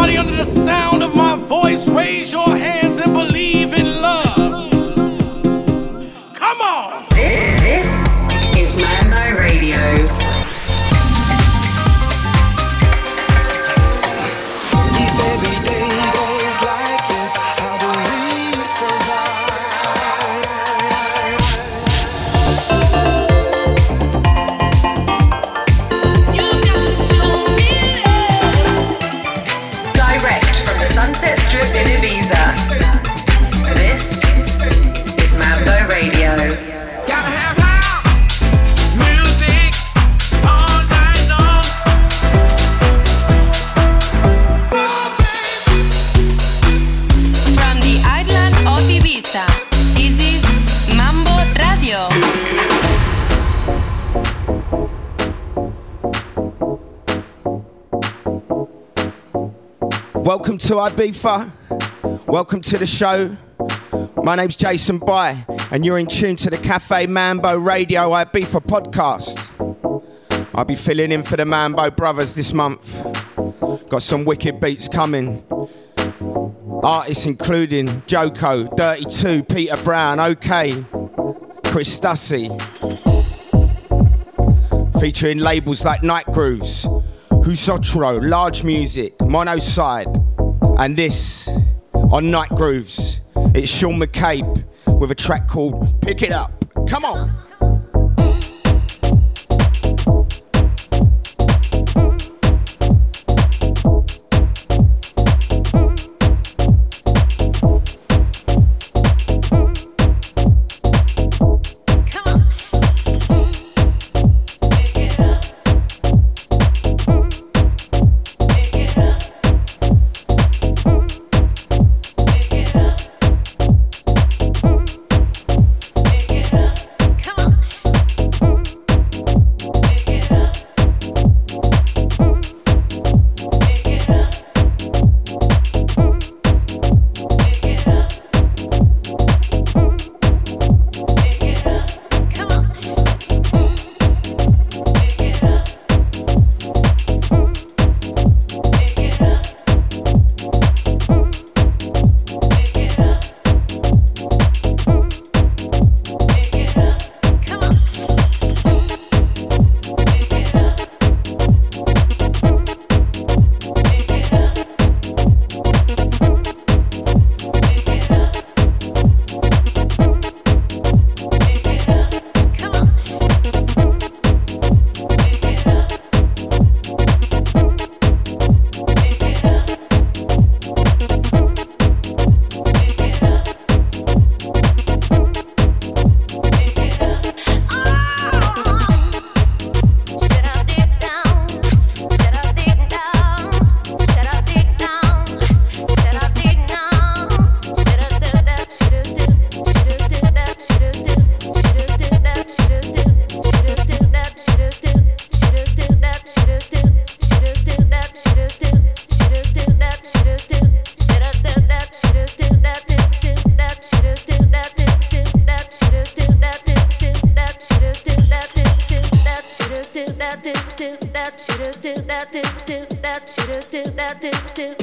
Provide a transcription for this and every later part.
Everybody under the sound of my voice, raise your hands and believe in love. Welcome to Ibiza. Welcome to the show. My name's Jason Bye, and you're in tune to the Cafe Mambo Radio Ibiza podcast. I'll be filling in for the Mambo brothers this month. Got some wicked beats coming. Artists including Joko, Dirty 2, Peter Brown, Okain, Chris Stussy. Featuring labels like Nite Grooves, Husotro, Large Music, Monoside, and this on Nite Grooves. It's Sean McCabe with a track called Pick It Up. Come on.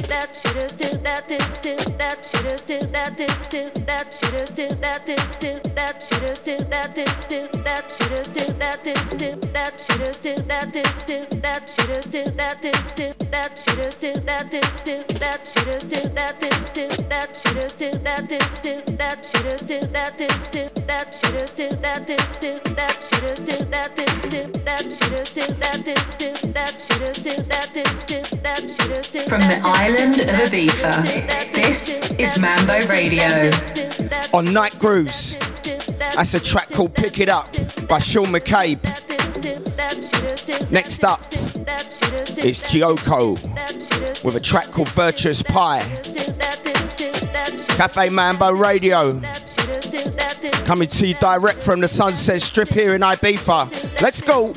that, should have did that, did, did. From the island of Ibiza, this is Mambo Radio. On Nite Grooves, that's a track called Pick It Up by Sean McCabe. Next up, it's Joko with a track called Virtuous Pie. Cafe Mambo Radio. Coming to you direct from the Sunset Strip here in Ibiza. Let's go.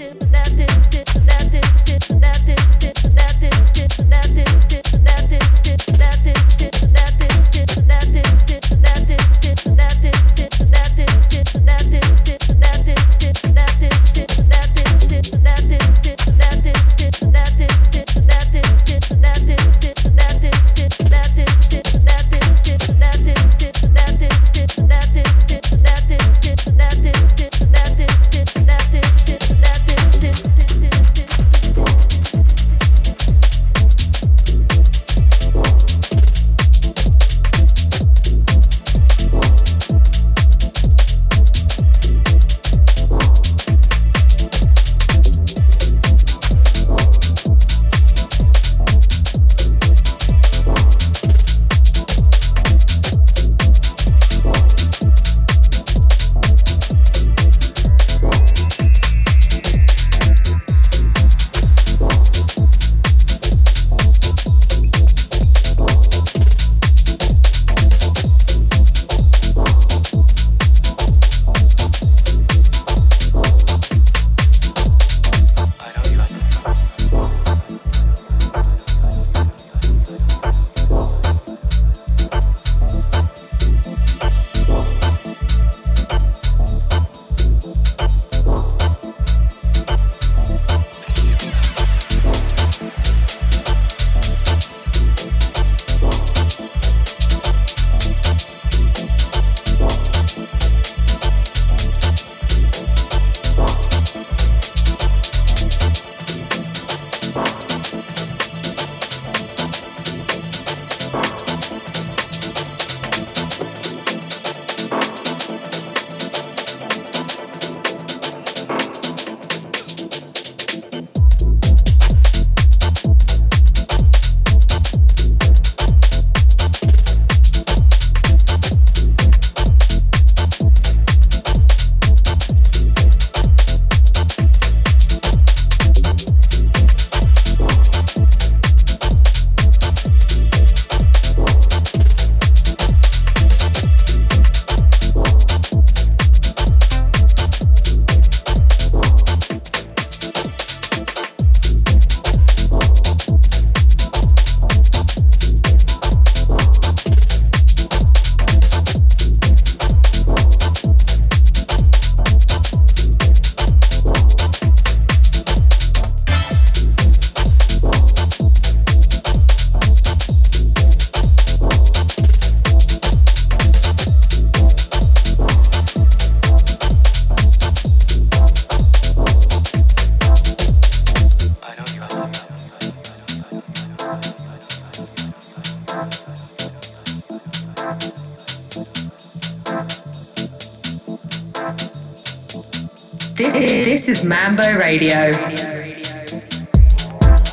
Is Mambo Radio.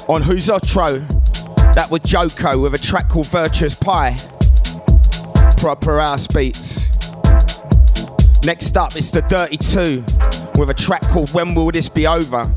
On Who's Otro, that was Joko with a track called Virtuous Pie. Proper house beats. Next up, it's the Dirty Two with a track called When Will This Be Over?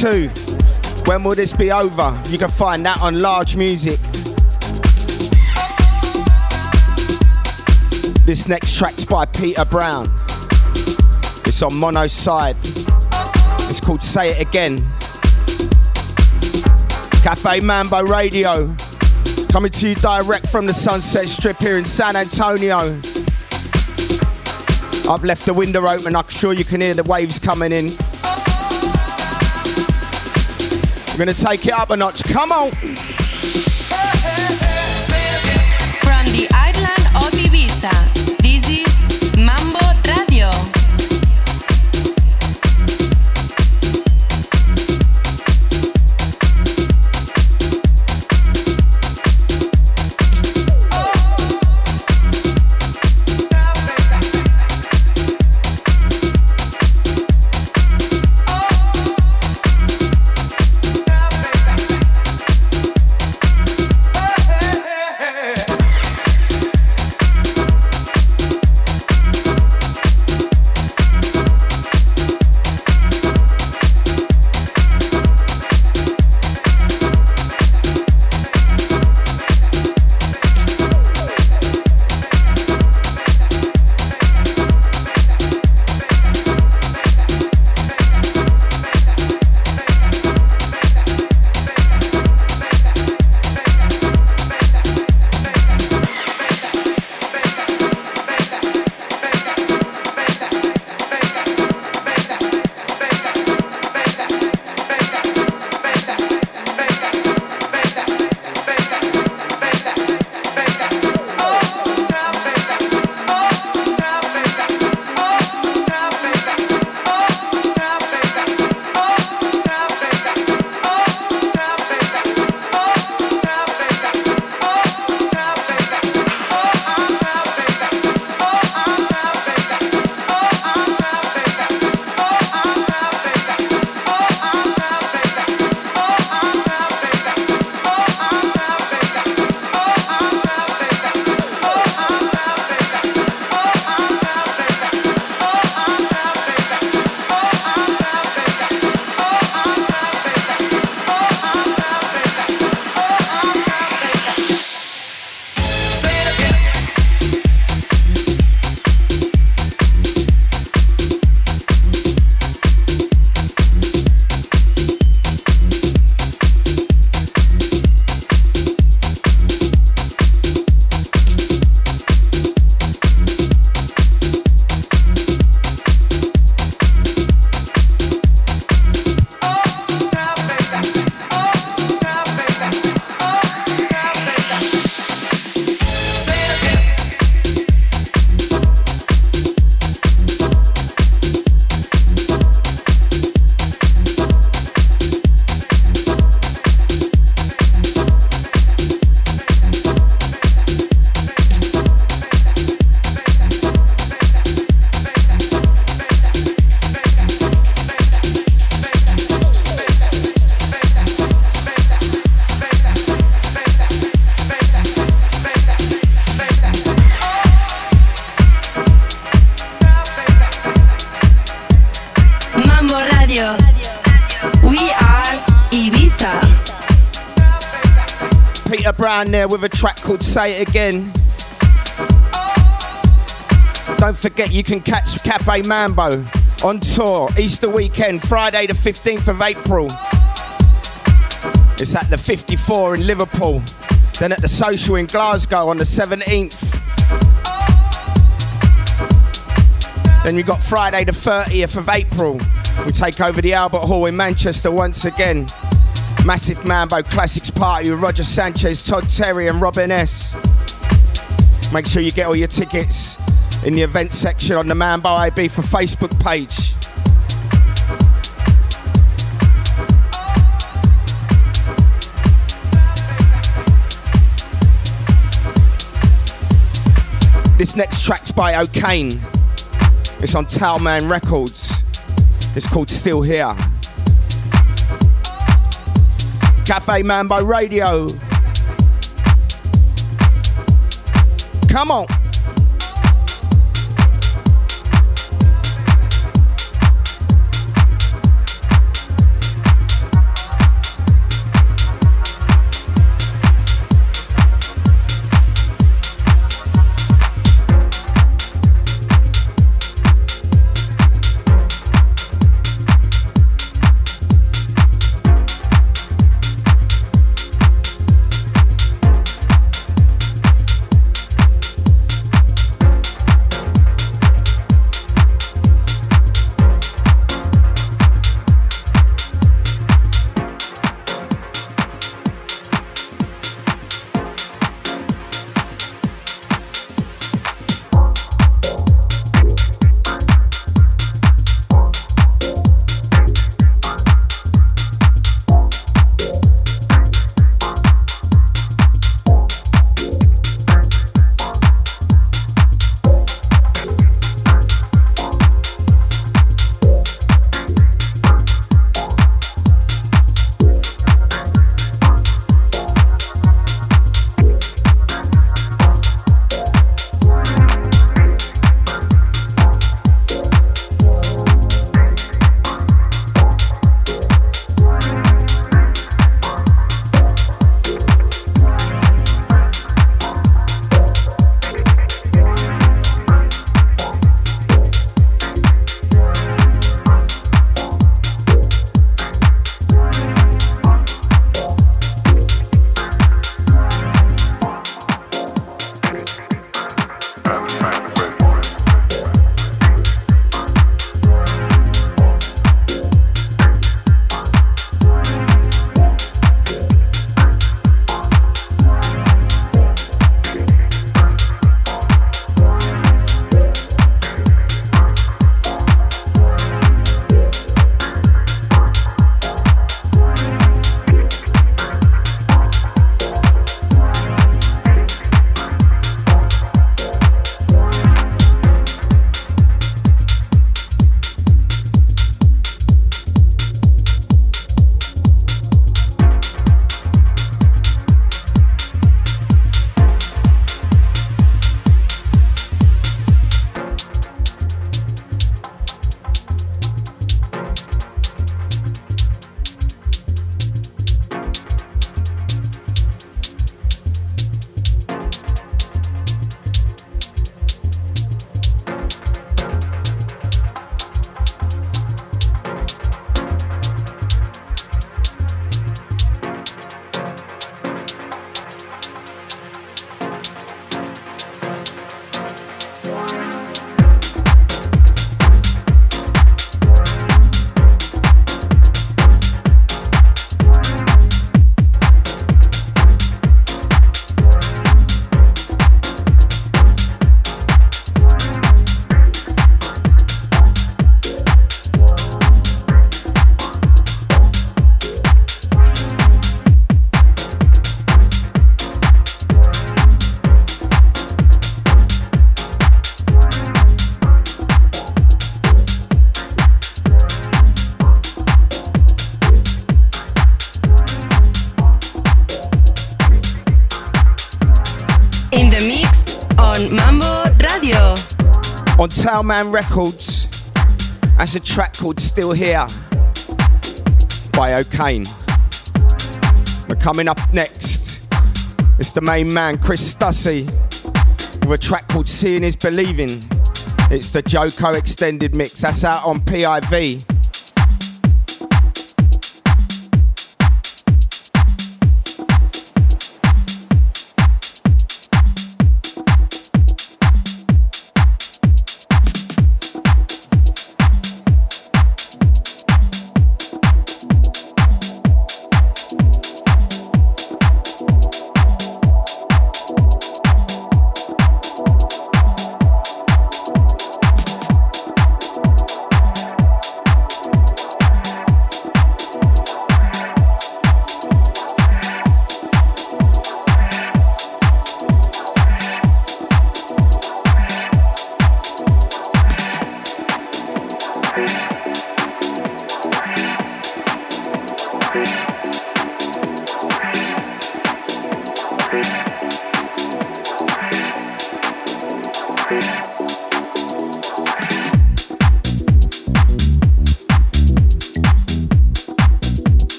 2. When will this be over? You can find that on Large Music. This next track's by Peter Brown. It's on Mono Side. It's called Say It Again. Cafe Mambo Radio. Coming to you direct from the Sunset Strip here in San Antonio. I've left the window open. I'm sure you can hear the waves coming in. We're gonna take it up a notch. Come on. From the island of Ibiza. There with a track called Say It Again. Don't forget you can catch Cafe Mambo on tour Easter weekend, Friday the 15th of April. It's at the 54 in Liverpool. Then at the Social in Glasgow on the 17th. Then we got Friday the 30th of April. We take over the Albert Hall in Manchester once again. Massive Mambo Classics Party with Roger Sanchez, Todd Terry, and Robin S. Make sure you get all your tickets in the event section on the Mambo Ibiza Facebook page. This next track's by Okain. It's on Talman Records. It's called Still Here. Cafe Mambo Radio. Come on. Tailman Records, that's a track called Still Here by Okain. We're coming up next. It's the main man, Chris Stussy, with a track called Seeing is Believing. It's the Joko extended mix. That's out on PIV.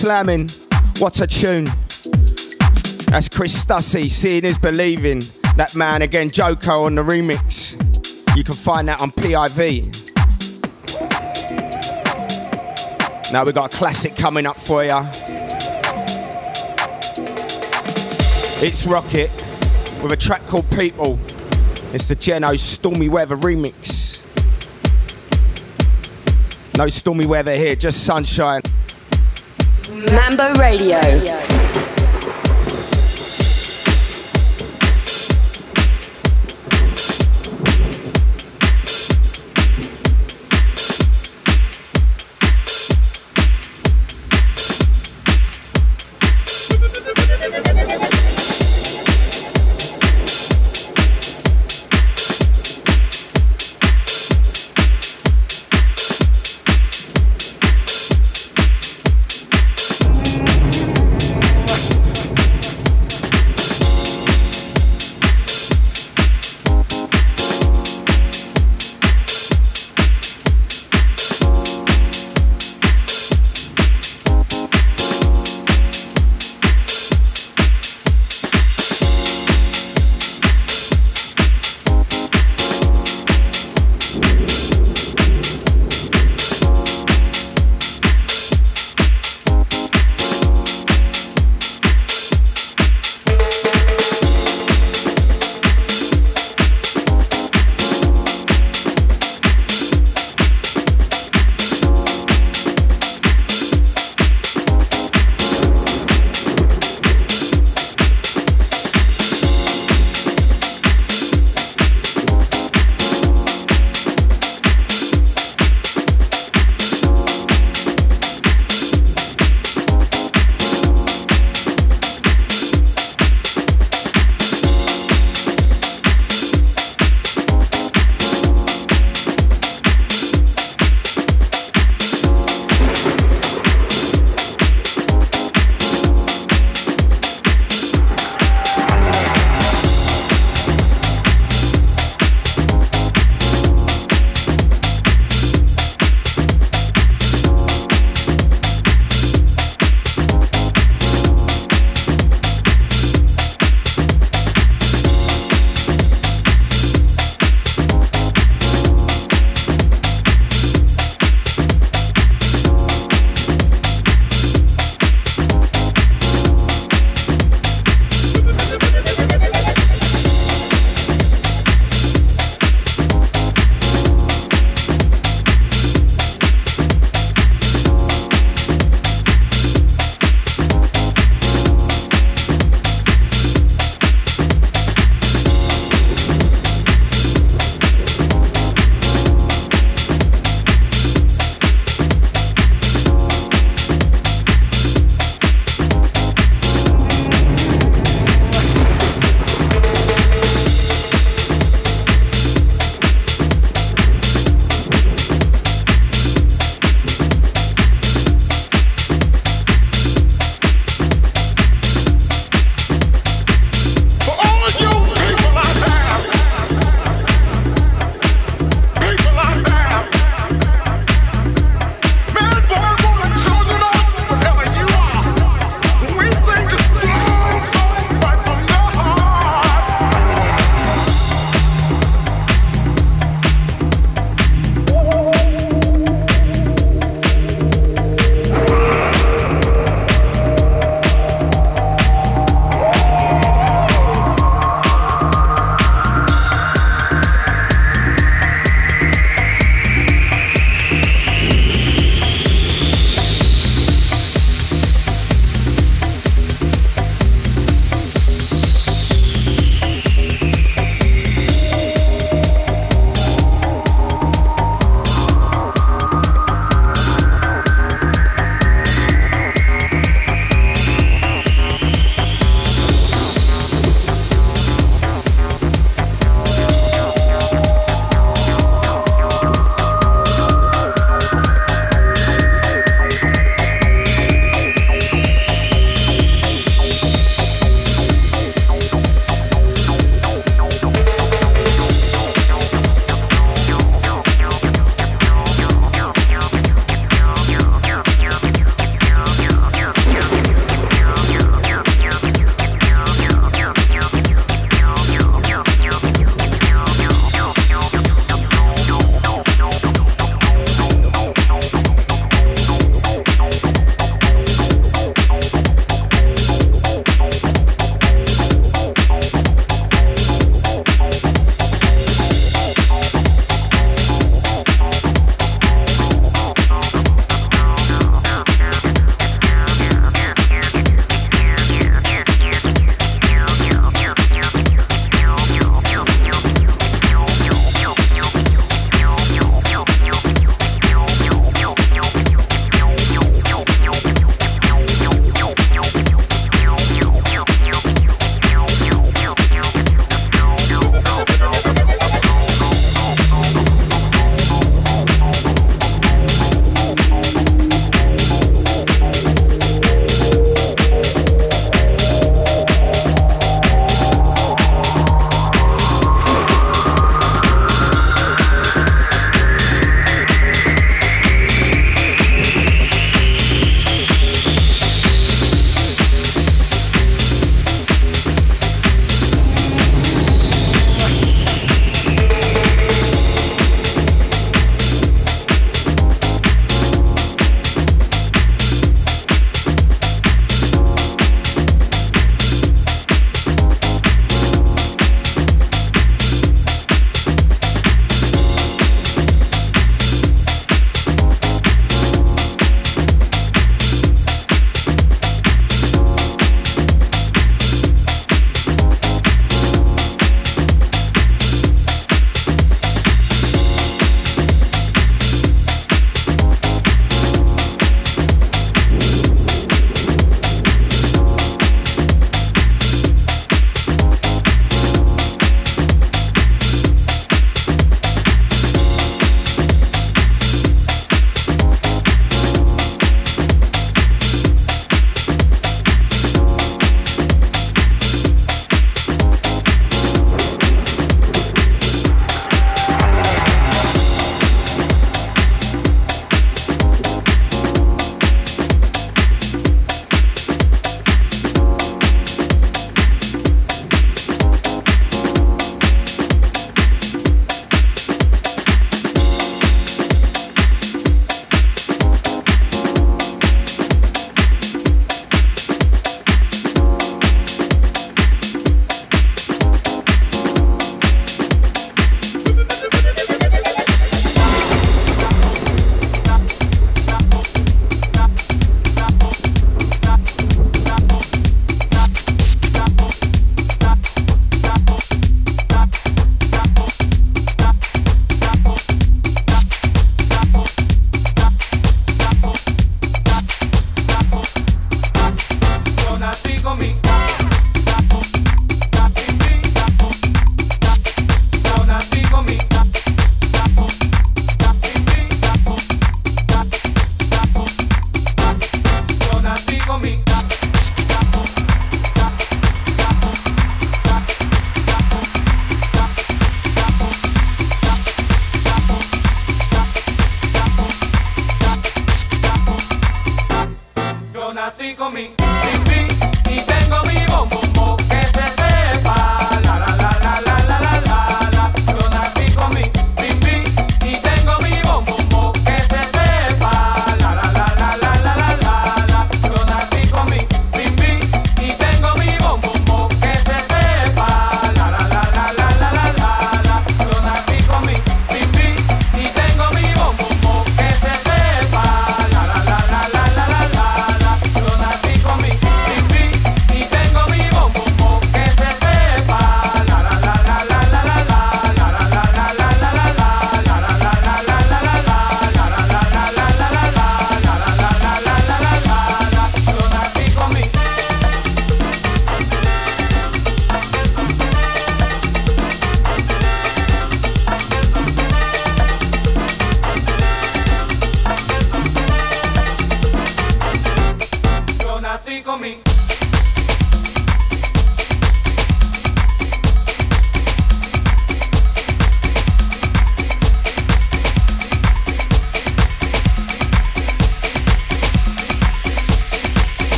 slamming. What a tune. That's Chris Stussy, Seeing is Believing. That man again, Joko on the remix. You can find that on PIV. Now we got a classic coming up for you. It's Rocket with a track called People. It's the Geno Stormy Weather remix. No stormy weather here, just sunshine. Mambo Radio. comigo.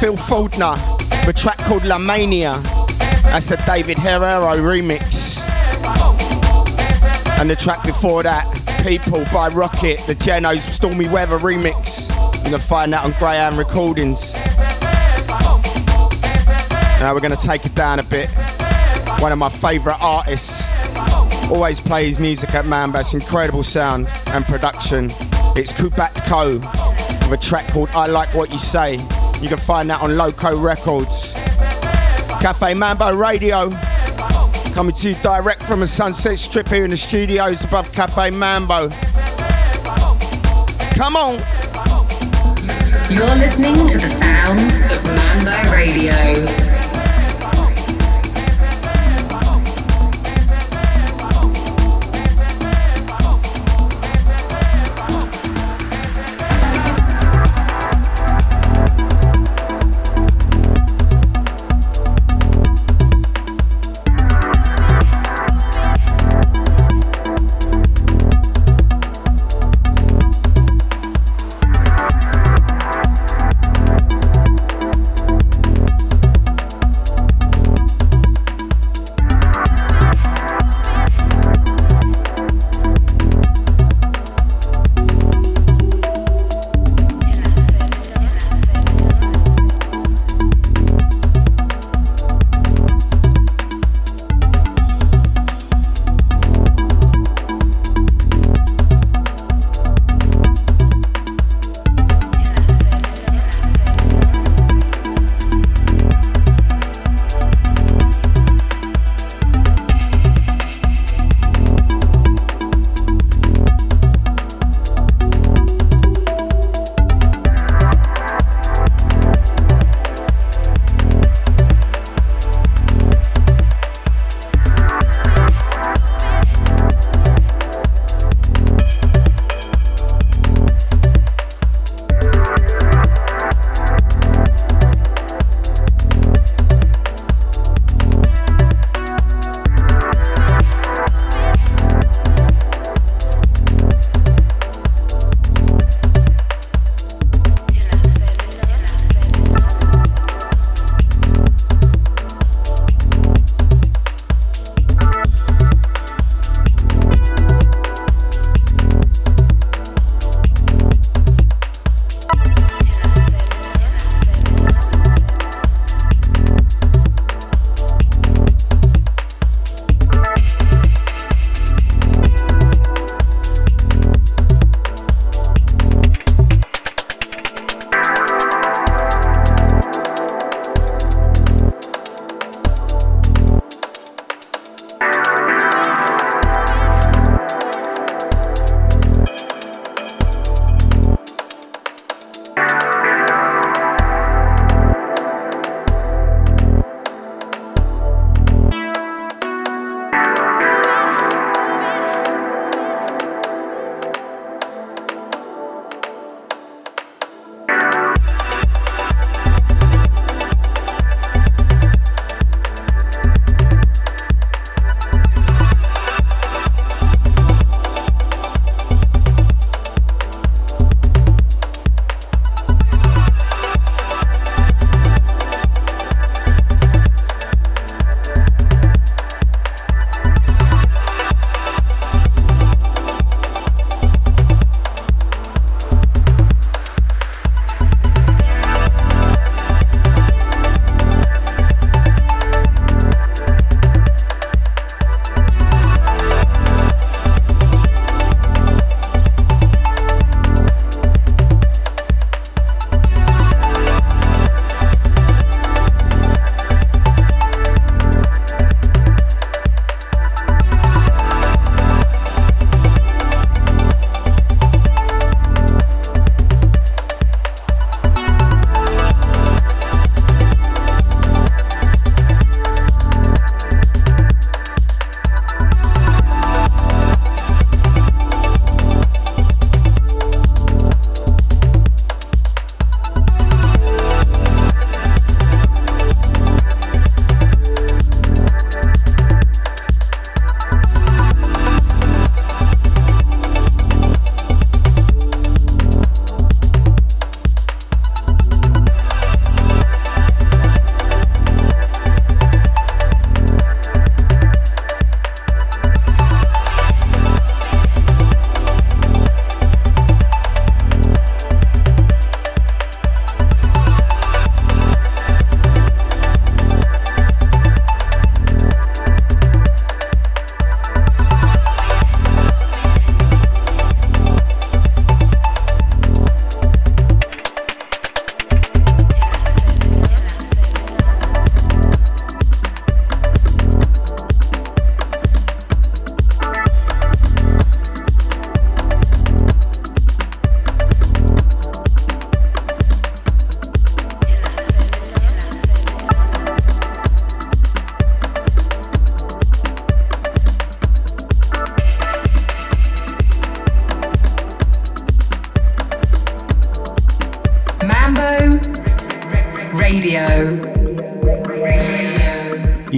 Phil Fuldner, the track called La Mania. That's a David Herrero remix. And the track before that, People by Rocket, the Geno's Stormy Weather remix. You're gonna find that on Graham Recordings. Now we're to take it down a bit. One of my favourite artists. Always plays music at Mambo's incredible sound and production. It's Kubatko. with a track called I Like What You Say. You can find that on Loco Records. Cafe Mambo Radio. Coming to you direct from a sunset strip here in the studios above Cafe Mambo. Come on. You're listening to the sounds of Mambo Radio. Radio.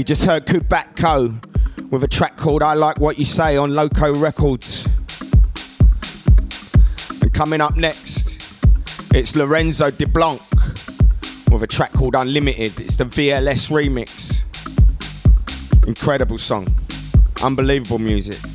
You just heard Kubatko with a track called I Like What You Say on Loco Records. And coming up next, it's Lorenzo DeBlanc with a track called Unlimited. It's the VLS remix. Incredible song. Unbelievable music.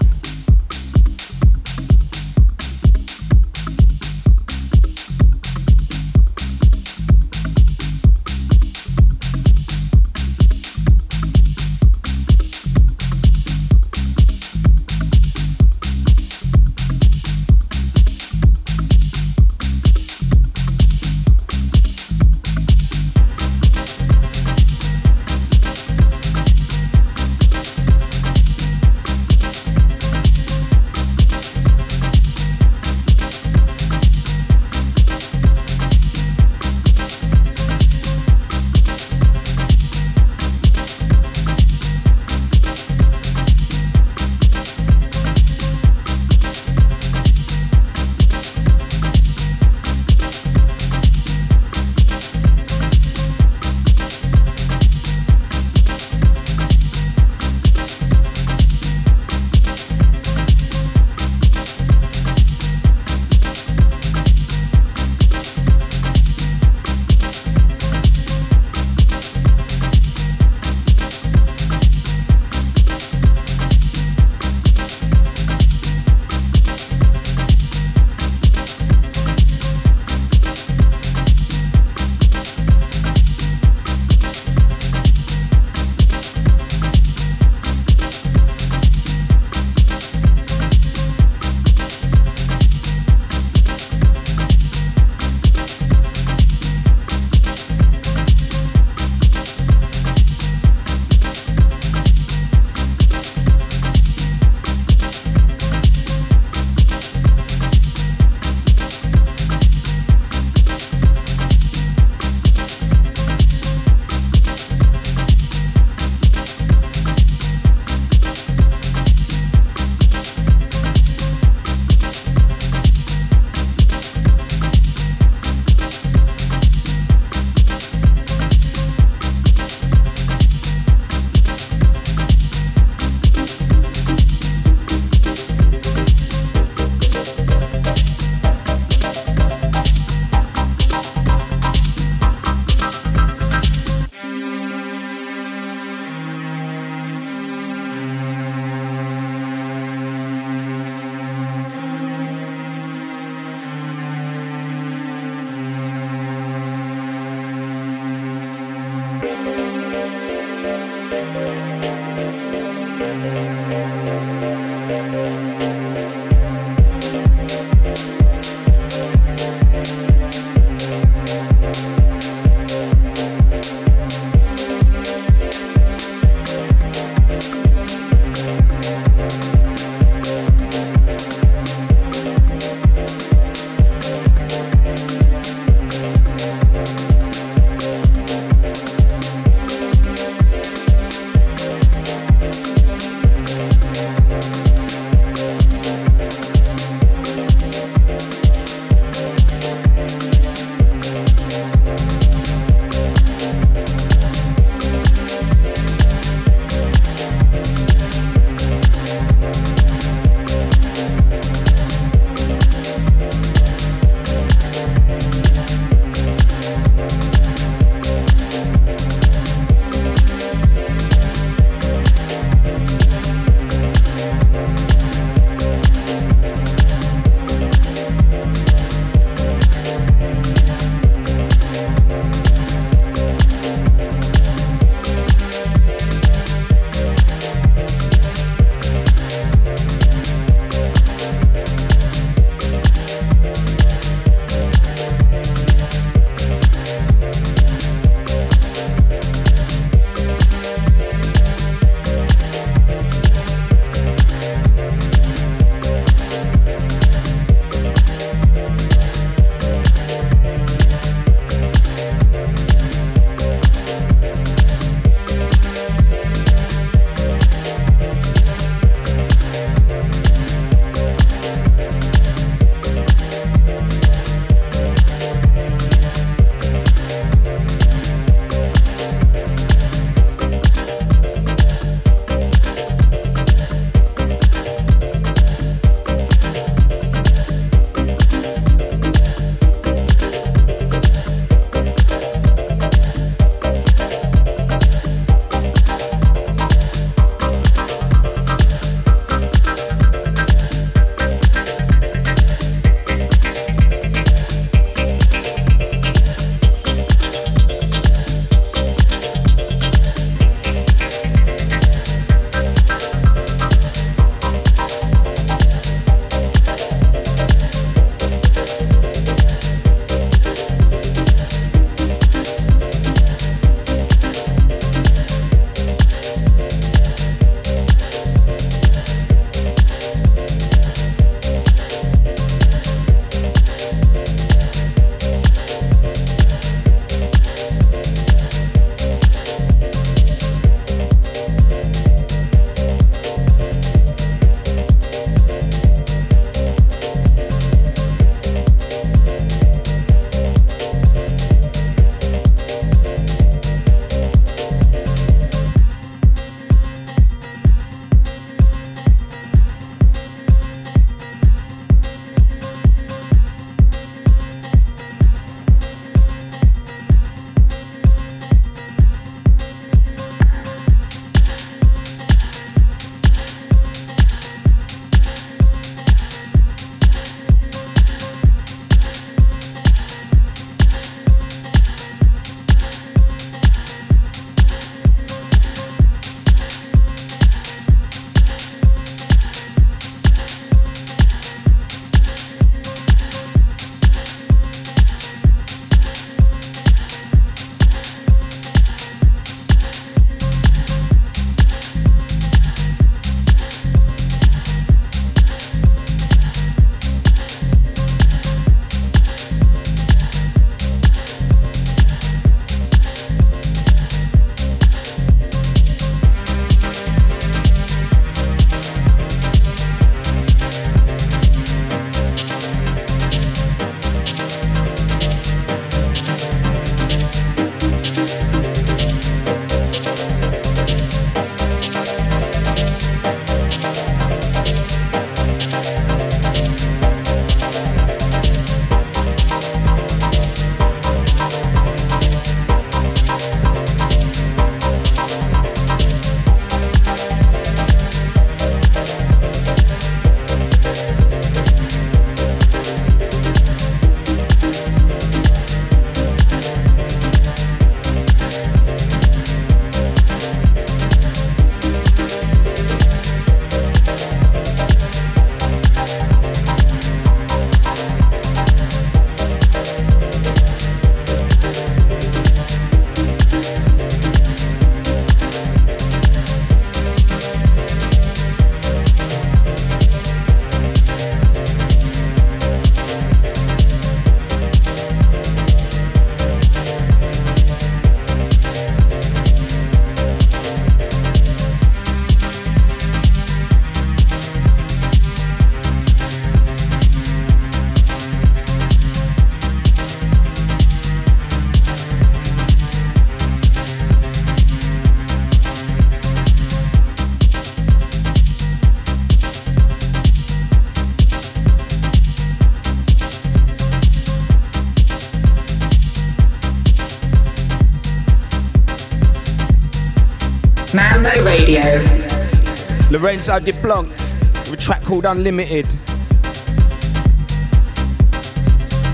Lorenzo de Blanc with a track called Unlimited.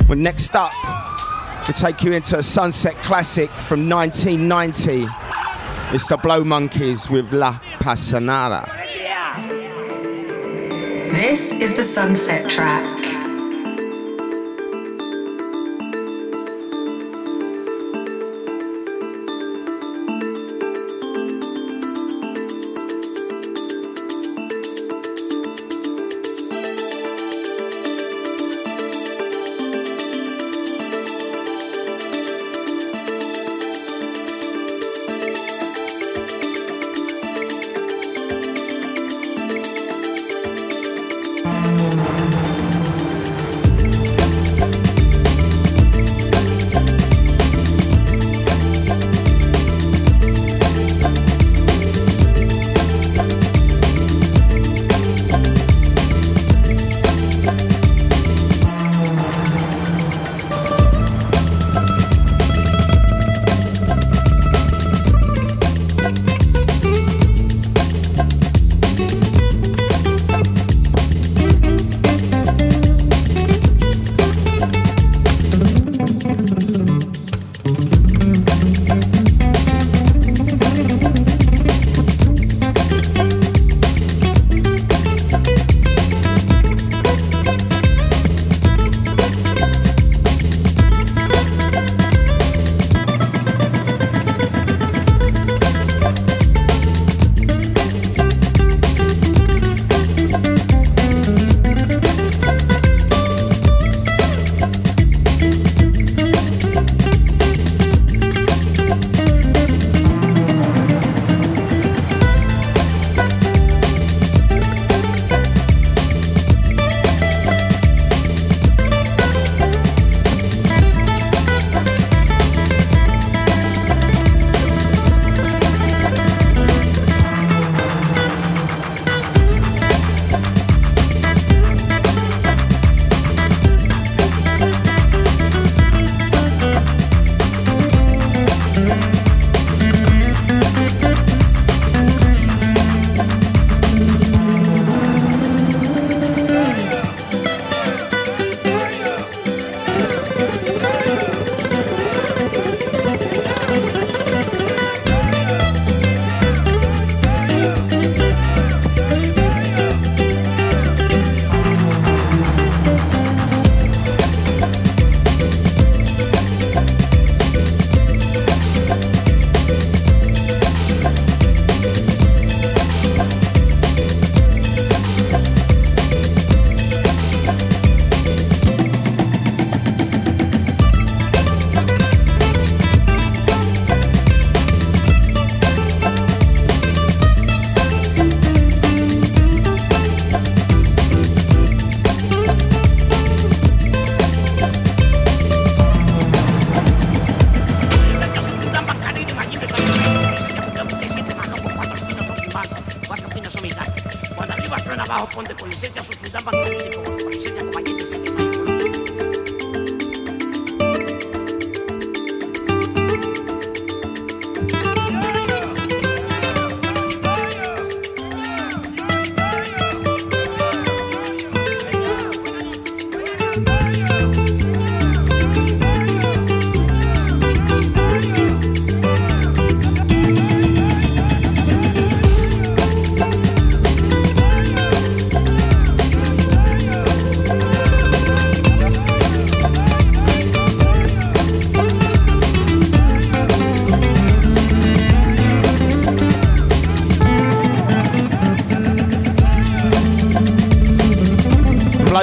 Well, next up, we'll take you into a sunset classic from 1990. It's the Blow Monkeys with La Passionara. This is the sunset track.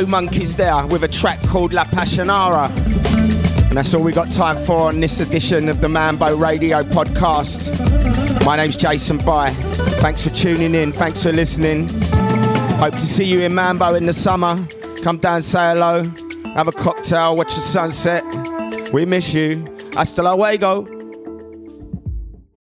Monkeys there with a track called La Passionara. And that's all we got time for on this edition of the Mambo Radio podcast. My name's Jason Bye. Thanks for tuning in. Thanks for listening. Hope to see you in Mambo in the summer. Come down, say hello, have a cocktail, watch the sunset. We miss you. Hasta luego.